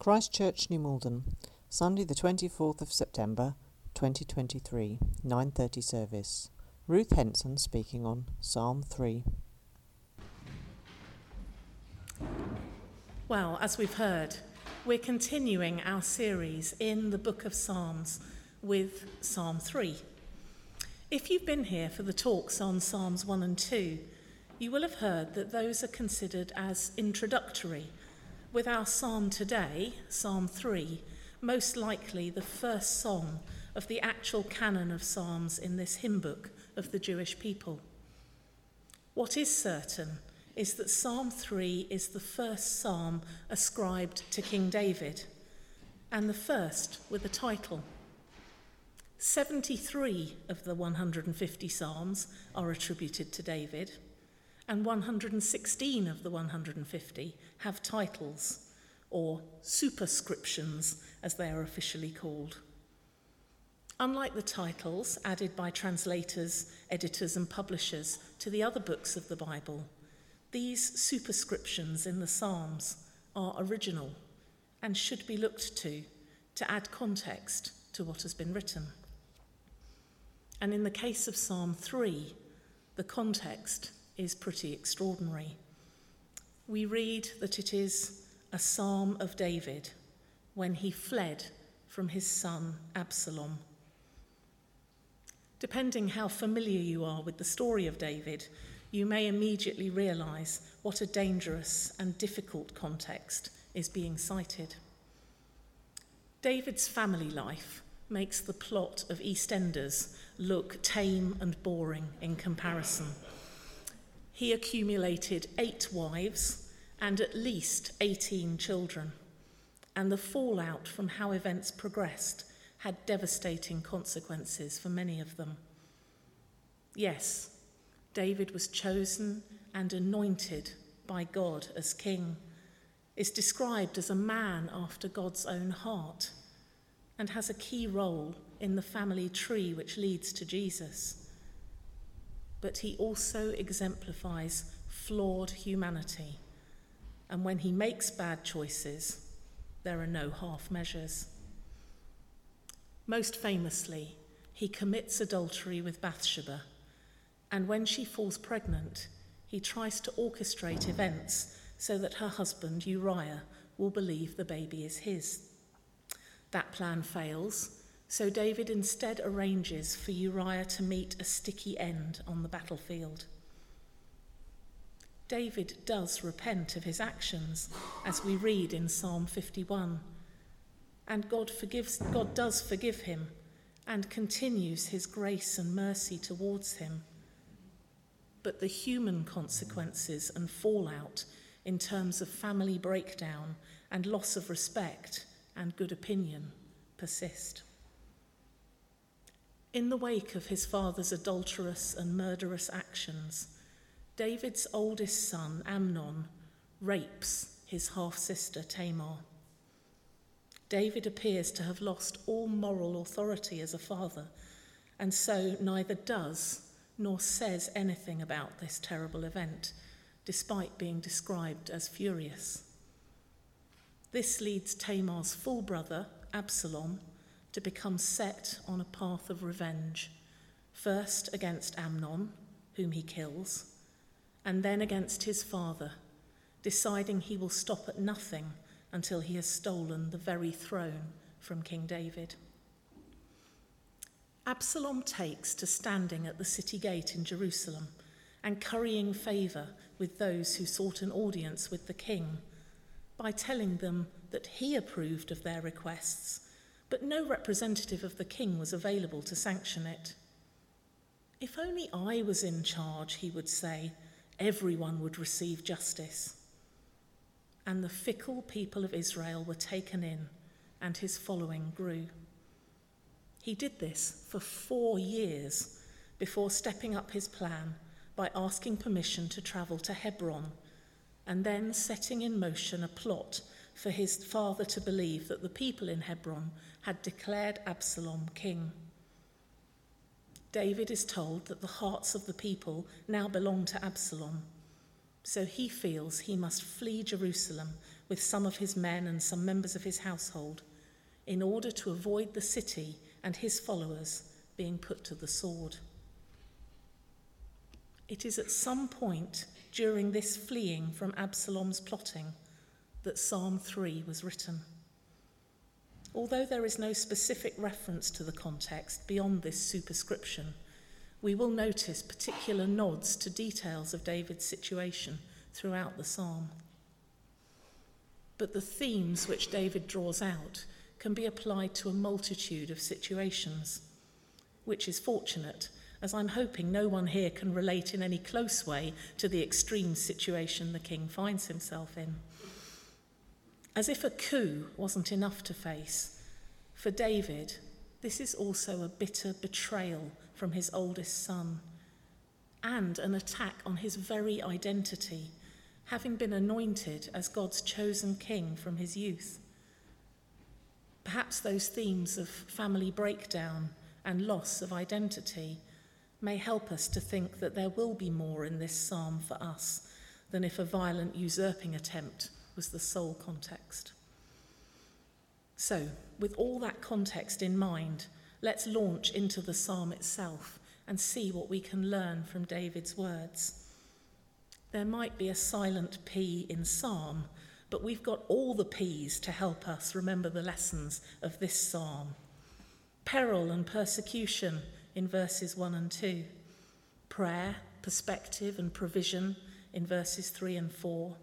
Christchurch, New Malden, Sunday the 24th of September 2023, 9:30 service. Ruth Henson speaking on Psalm 3. Well, as we've heard, we're continuing our series in the book of Psalms with Psalm 3. If you've been here for the talks on Psalms 1 and 2, you will have heard that those are considered as introductory with our psalm today, Psalm 3, most likely the first song of the actual canon of psalms in this hymn book of the Jewish people. What is certain is that Psalm 3 is the first psalm ascribed to King David, and the first with a title. 73 of the 150 psalms are attributed to David and 116 of the 150 have titles, or superscriptions as they are officially called. Unlike the titles added by translators, editors, and publishers to the other books of the Bible, these superscriptions in the Psalms are original and should be looked to to add context to what has been written. And in the case of Psalm 3, the context is pretty extraordinary. We read that it is a psalm of David when he fled from his son Absalom. Depending how familiar you are with the story of David, you may immediately realize what a dangerous and difficult context is being cited. David's family life makes the plot of EastEnders look tame and boring in comparison he accumulated eight wives and at least 18 children, and the fallout from how events progressed had devastating consequences for many of them. Yes, David was chosen and anointed by God as king, is described as a man after God's own heart, and has a key role in the family tree which leads to Jesus but he also exemplifies flawed humanity. And when he makes bad choices, there are no half measures. Most famously, he commits adultery with Bathsheba, and when she falls pregnant, he tries to orchestrate events so that her husband, Uriah, will believe the baby is his. That plan fails, so David instead arranges for Uriah to meet a sticky end on the battlefield. David does repent of his actions, as we read in Psalm 51. And God, forgives, God does forgive him and continues his grace and mercy towards him. But the human consequences and fallout in terms of family breakdown and loss of respect and good opinion persist. In the wake of his father's adulterous and murderous actions, David's oldest son, Amnon, rapes his half sister, Tamar. David appears to have lost all moral authority as a father, and so neither does nor says anything about this terrible event, despite being described as furious. This leads Tamar's full brother, Absalom, to become set on a path of revenge, first against Amnon, whom he kills, and then against his father, deciding he will stop at nothing until he has stolen the very throne from King David. Absalom takes to standing at the city gate in Jerusalem and currying favour with those who sought an audience with the king by telling them that he approved of their requests but no representative of the king was available to sanction it. If only I was in charge, he would say, everyone would receive justice. And the fickle people of Israel were taken in, and his following grew. He did this for four years before stepping up his plan by asking permission to travel to Hebron and then setting in motion a plot for his father to believe that the people in Hebron had declared Absalom king. David is told that the hearts of the people now belong to Absalom, so he feels he must flee Jerusalem with some of his men and some members of his household in order to avoid the city and his followers being put to the sword. It is at some point during this fleeing from Absalom's plotting that Psalm 3 was written. Although there is no specific reference to the context beyond this superscription, we will notice particular nods to details of David's situation throughout the psalm. But the themes which David draws out can be applied to a multitude of situations, which is fortunate, as I'm hoping no one here can relate in any close way to the extreme situation the king finds himself in. As if a coup wasn't enough to face, for David, this is also a bitter betrayal from his oldest son and an attack on his very identity, having been anointed as God's chosen king from his youth. Perhaps those themes of family breakdown and loss of identity may help us to think that there will be more in this psalm for us than if a violent usurping attempt was the sole context. So, with all that context in mind, let's launch into the psalm itself and see what we can learn from David's words. There might be a silent P in psalm, but we've got all the P's to help us remember the lessons of this psalm peril and persecution in verses 1 and 2, prayer, perspective, and provision in verses 3 and 4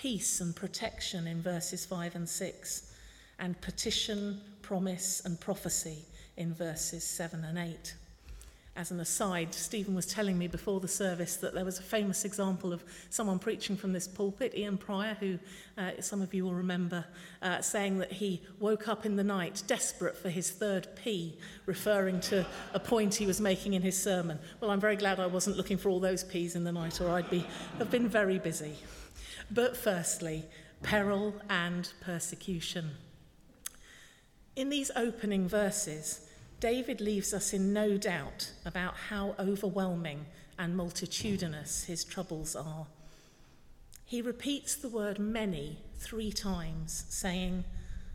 peace and protection in verses 5 and 6, and petition, promise, and prophecy in verses 7 and 8. As an aside, Stephen was telling me before the service that there was a famous example of someone preaching from this pulpit, Ian Pryor, who uh, some of you will remember, uh, saying that he woke up in the night desperate for his third P, referring to a point he was making in his sermon. Well, I'm very glad I wasn't looking for all those P's in the night, or I'd be, have been very busy. But firstly, peril and persecution. In these opening verses, David leaves us in no doubt about how overwhelming and multitudinous his troubles are. He repeats the word many three times, saying,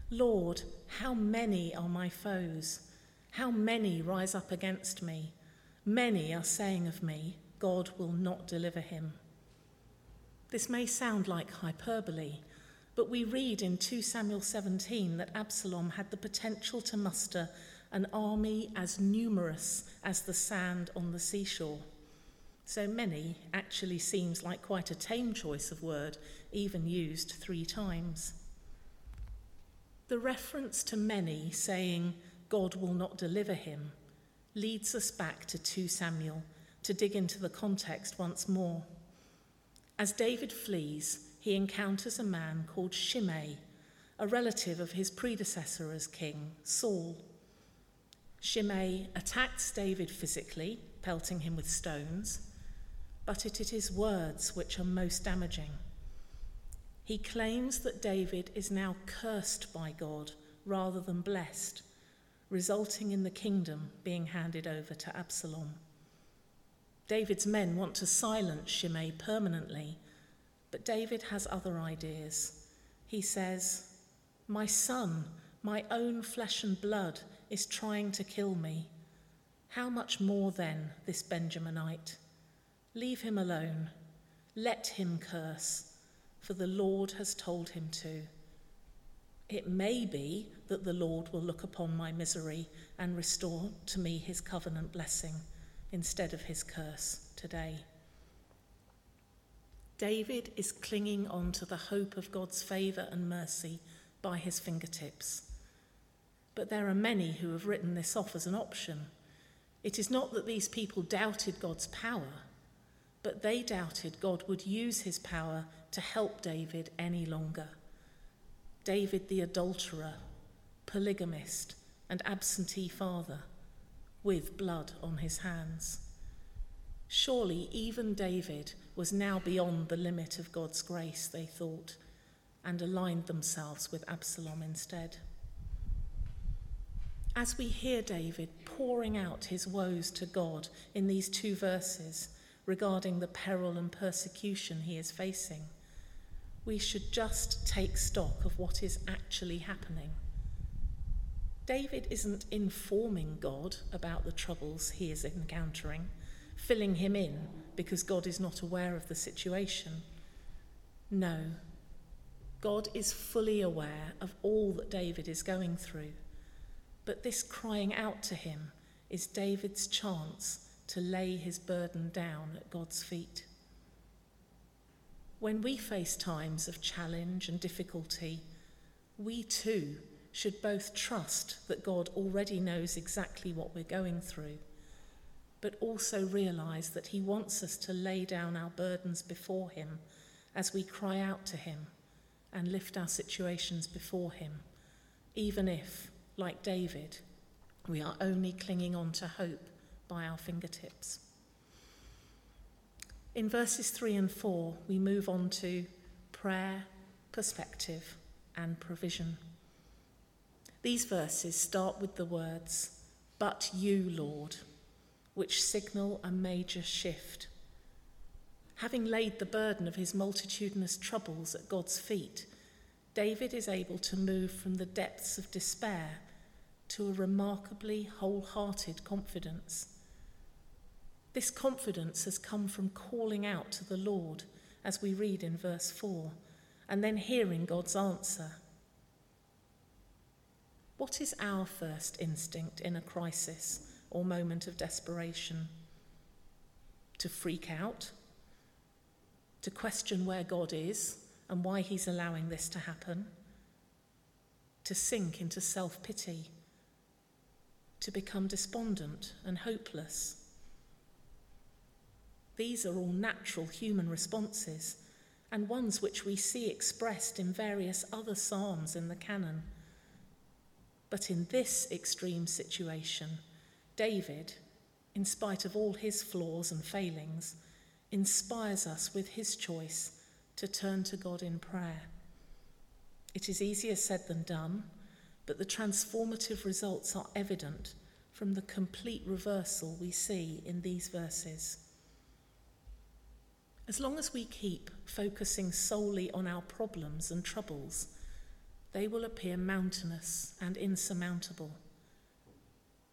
Lord, how many are my foes? How many rise up against me? Many are saying of me, God will not deliver him. This may sound like hyperbole, but we read in 2 Samuel 17 that Absalom had the potential to muster an army as numerous as the sand on the seashore. So many actually seems like quite a tame choice of word, even used three times. The reference to many saying, God will not deliver him, leads us back to 2 Samuel to dig into the context once more. As David flees, he encounters a man called Shimei, a relative of his predecessor as king, Saul. Shimei attacks David physically, pelting him with stones, but it is his words which are most damaging. He claims that David is now cursed by God rather than blessed, resulting in the kingdom being handed over to Absalom. David's men want to silence Shimei permanently, but David has other ideas. He says, My son, my own flesh and blood, is trying to kill me. How much more then, this Benjaminite? Leave him alone. Let him curse, for the Lord has told him to. It may be that the Lord will look upon my misery and restore to me his covenant blessing instead of his curse today. David is clinging on to the hope of God's favour and mercy by his fingertips. But there are many who have written this off as an option. It is not that these people doubted God's power, but they doubted God would use his power to help David any longer. David, the adulterer, polygamist, and absentee father with blood on his hands. Surely even David was now beyond the limit of God's grace, they thought, and aligned themselves with Absalom instead. As we hear David pouring out his woes to God in these two verses regarding the peril and persecution he is facing, we should just take stock of what is actually happening. David isn't informing God about the troubles he is encountering, filling him in because God is not aware of the situation. No, God is fully aware of all that David is going through. But this crying out to him is David's chance to lay his burden down at God's feet. When we face times of challenge and difficulty, we too should both trust that God already knows exactly what we're going through, but also realize that He wants us to lay down our burdens before Him as we cry out to Him and lift our situations before Him, even if, like David, we are only clinging on to hope by our fingertips. In verses 3 and 4, we move on to prayer, perspective, and provision. These verses start with the words, But you, Lord, which signal a major shift. Having laid the burden of his multitudinous troubles at God's feet, David is able to move from the depths of despair to a remarkably wholehearted confidence. This confidence has come from calling out to the Lord, as we read in verse 4, and then hearing God's answer. What is our first instinct in a crisis or moment of desperation? To freak out? To question where God is and why He's allowing this to happen? To sink into self pity? To become despondent and hopeless? These are all natural human responses and ones which we see expressed in various other psalms in the canon. But in this extreme situation, David, in spite of all his flaws and failings, inspires us with his choice to turn to God in prayer. It is easier said than done, but the transformative results are evident from the complete reversal we see in these verses. As long as we keep focusing solely on our problems and troubles, they will appear mountainous and insurmountable.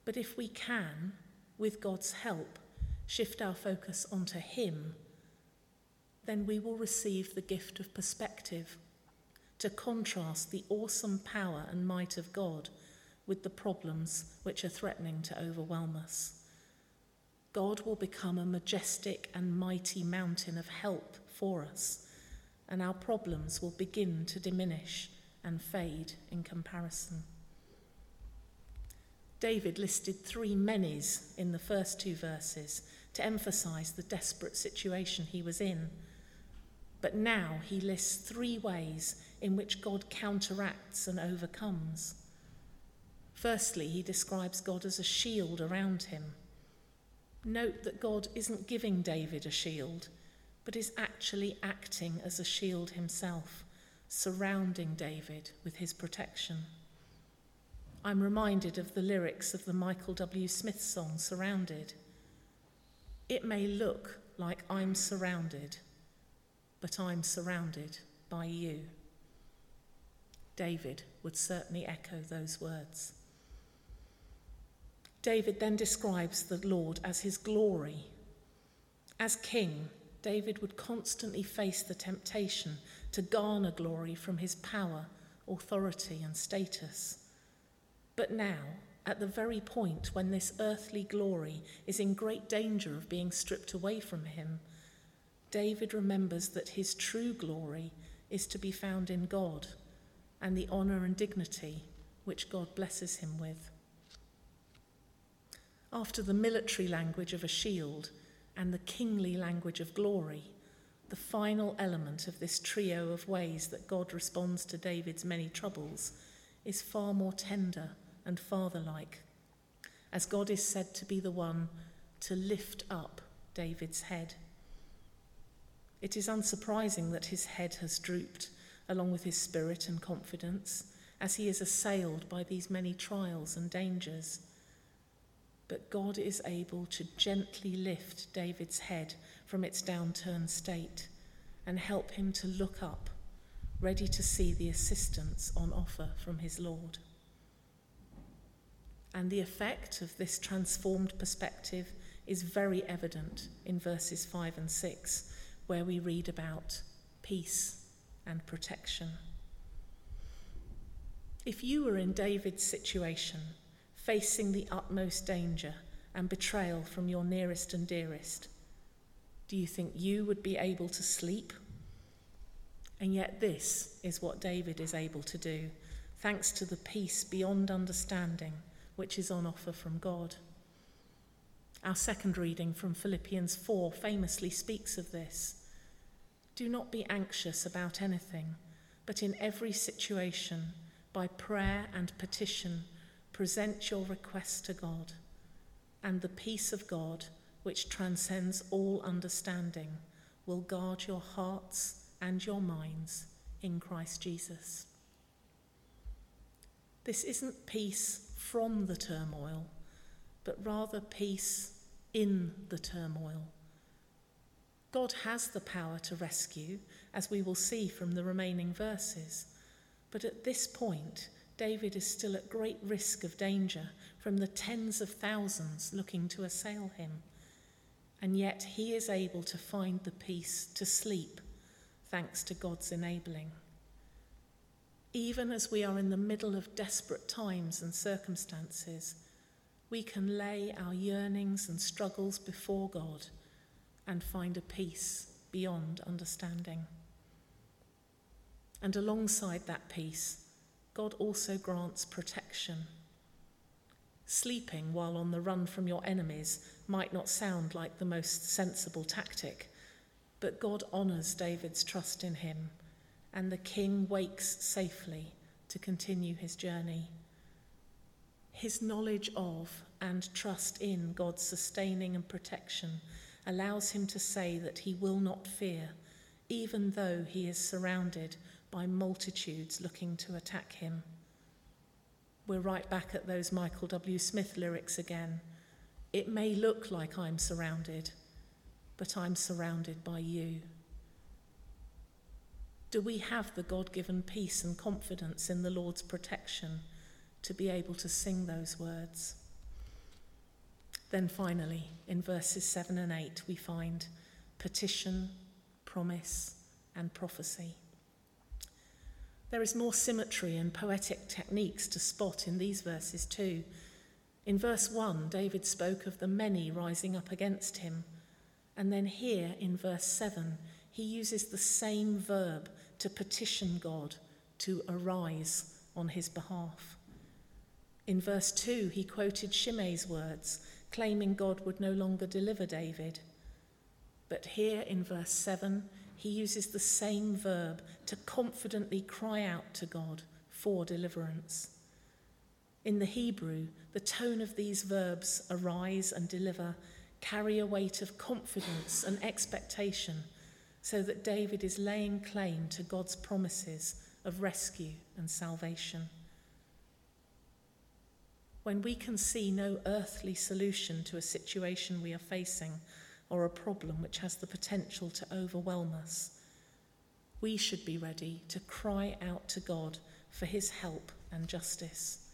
But if we can, with God's help, shift our focus onto Him, then we will receive the gift of perspective to contrast the awesome power and might of God with the problems which are threatening to overwhelm us. God will become a majestic and mighty mountain of help for us, and our problems will begin to diminish and fade in comparison. David listed three manys in the first two verses to emphasize the desperate situation he was in. But now he lists three ways in which God counteracts and overcomes. Firstly, he describes God as a shield around him. Note that God isn't giving David a shield, but is actually acting as a shield himself, surrounding David with his protection. I'm reminded of the lyrics of the Michael W. Smith song Surrounded. It may look like I'm surrounded, but I'm surrounded by you. David would certainly echo those words. David then describes the Lord as his glory. As king, David would constantly face the temptation to garner glory from his power, authority, and status. But now, at the very point when this earthly glory is in great danger of being stripped away from him, David remembers that his true glory is to be found in God and the honour and dignity which God blesses him with after the military language of a shield and the kingly language of glory, the final element of this trio of ways that God responds to David's many troubles is far more tender and fatherlike, as God is said to be the one to lift up David's head. It is unsurprising that his head has drooped along with his spirit and confidence as he is assailed by these many trials and dangers but God is able to gently lift David's head from its downturned state and help him to look up ready to see the assistance on offer from his Lord. And the effect of this transformed perspective is very evident in verses 5 and 6, where we read about peace and protection. If you were in David's situation, facing the utmost danger and betrayal from your nearest and dearest, do you think you would be able to sleep? And yet, this is what David is able to do, thanks to the peace beyond understanding which is on offer from God. Our second reading from Philippians 4 famously speaks of this. Do not be anxious about anything, but in every situation, by prayer and petition, present your request to God, and the peace of God, which transcends all understanding, will guard your hearts and your minds in Christ Jesus. This isn't peace from the turmoil, but rather peace in the turmoil. God has the power to rescue, as we will see from the remaining verses. But at this point, David is still at great risk of danger from the tens of thousands looking to assail him. And yet he is able to find the peace to sleep, thanks to God's enabling. Even as we are in the middle of desperate times and circumstances, we can lay our yearnings and struggles before God and find a peace beyond understanding. And alongside that peace, God also grants protection. Sleeping while on the run from your enemies might not sound like the most sensible tactic, but God honours David's trust in him, and the king wakes safely to continue his journey. His knowledge of and trust in God's sustaining and protection allows him to say that he will not fear, even though he is surrounded by multitudes looking to attack him. We're right back at those Michael W. Smith lyrics again. It may look like I'm surrounded, but I'm surrounded by you. Do we have the God given peace and confidence in the Lord's protection to be able to sing those words? Then finally, in verses 7 and 8, we find petition, promise, and prophecy. There is more symmetry and poetic techniques to spot in these verses too. In verse 1, David spoke of the many rising up against him. And then here in verse 7, he uses the same verb to petition God to arise on his behalf. In verse 2, he quoted Shimei's words claiming God would no longer deliver David. But here in verse 7, he uses the same verb to confidently cry out to God for deliverance. In the Hebrew, the tone of these verbs, arise and deliver, carry a weight of confidence and expectation, so that David is laying claim to God's promises of rescue and salvation when we can see no earthly solution to a situation we are facing or a problem which has the potential to overwhelm us, we should be ready to cry out to God for his help and justice.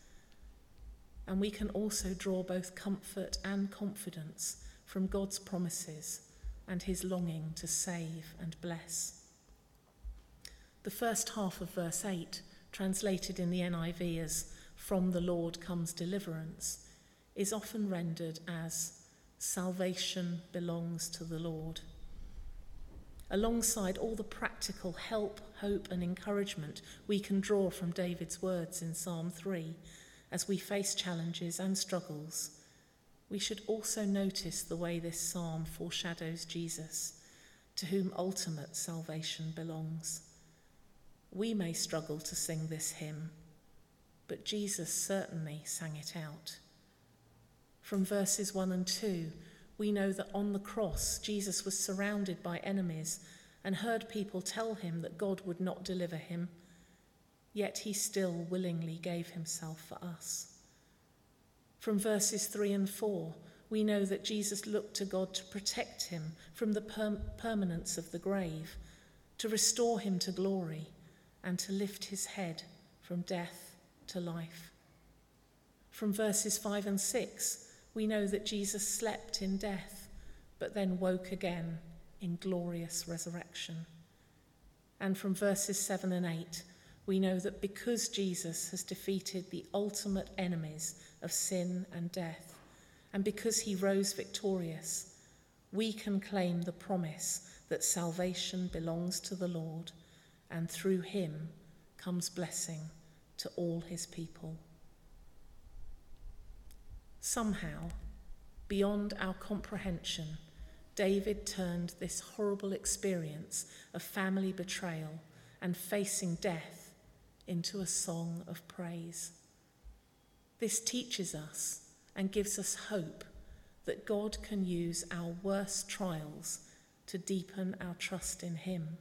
And we can also draw both comfort and confidence from God's promises and his longing to save and bless. The first half of verse 8, translated in the NIV as from the Lord comes deliverance, is often rendered as salvation belongs to the Lord. Alongside all the practical help, hope, and encouragement we can draw from David's words in Psalm 3 as we face challenges and struggles, we should also notice the way this psalm foreshadows Jesus, to whom ultimate salvation belongs. We may struggle to sing this hymn but Jesus certainly sang it out. From verses 1 and 2, we know that on the cross, Jesus was surrounded by enemies and heard people tell him that God would not deliver him, yet he still willingly gave himself for us. From verses 3 and 4, we know that Jesus looked to God to protect him from the per- permanence of the grave, to restore him to glory and to lift his head from death to life. From verses 5 and 6, we know that Jesus slept in death, but then woke again in glorious resurrection. And from verses 7 and 8, we know that because Jesus has defeated the ultimate enemies of sin and death, and because he rose victorious, we can claim the promise that salvation belongs to the Lord, and through him comes blessing to all his people. Somehow, beyond our comprehension, David turned this horrible experience of family betrayal and facing death into a song of praise. This teaches us and gives us hope that God can use our worst trials to deepen our trust in Him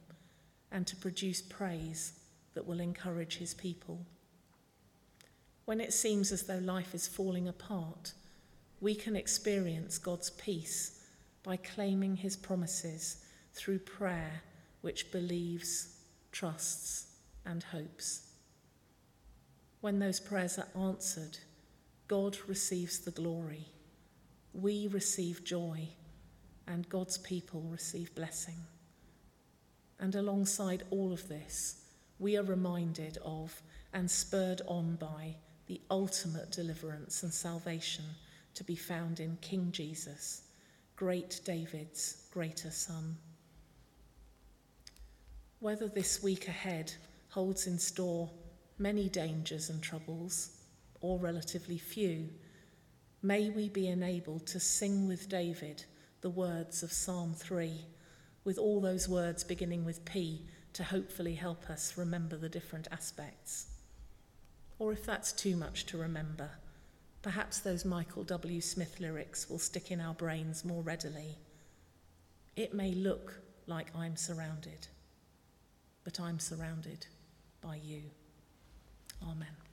and to produce praise that will encourage His people. When it seems as though life is falling apart, we can experience God's peace by claiming His promises through prayer which believes, trusts, and hopes. When those prayers are answered, God receives the glory. We receive joy, and God's people receive blessing. And alongside all of this, we are reminded of and spurred on by the ultimate deliverance and salvation to be found in King Jesus, great David's greater son. Whether this week ahead holds in store many dangers and troubles, or relatively few, may we be enabled to sing with David the words of Psalm 3, with all those words beginning with P to hopefully help us remember the different aspects. Or if that's too much to remember, perhaps those Michael W. Smith lyrics will stick in our brains more readily. It may look like I'm surrounded, but I'm surrounded by you. Amen.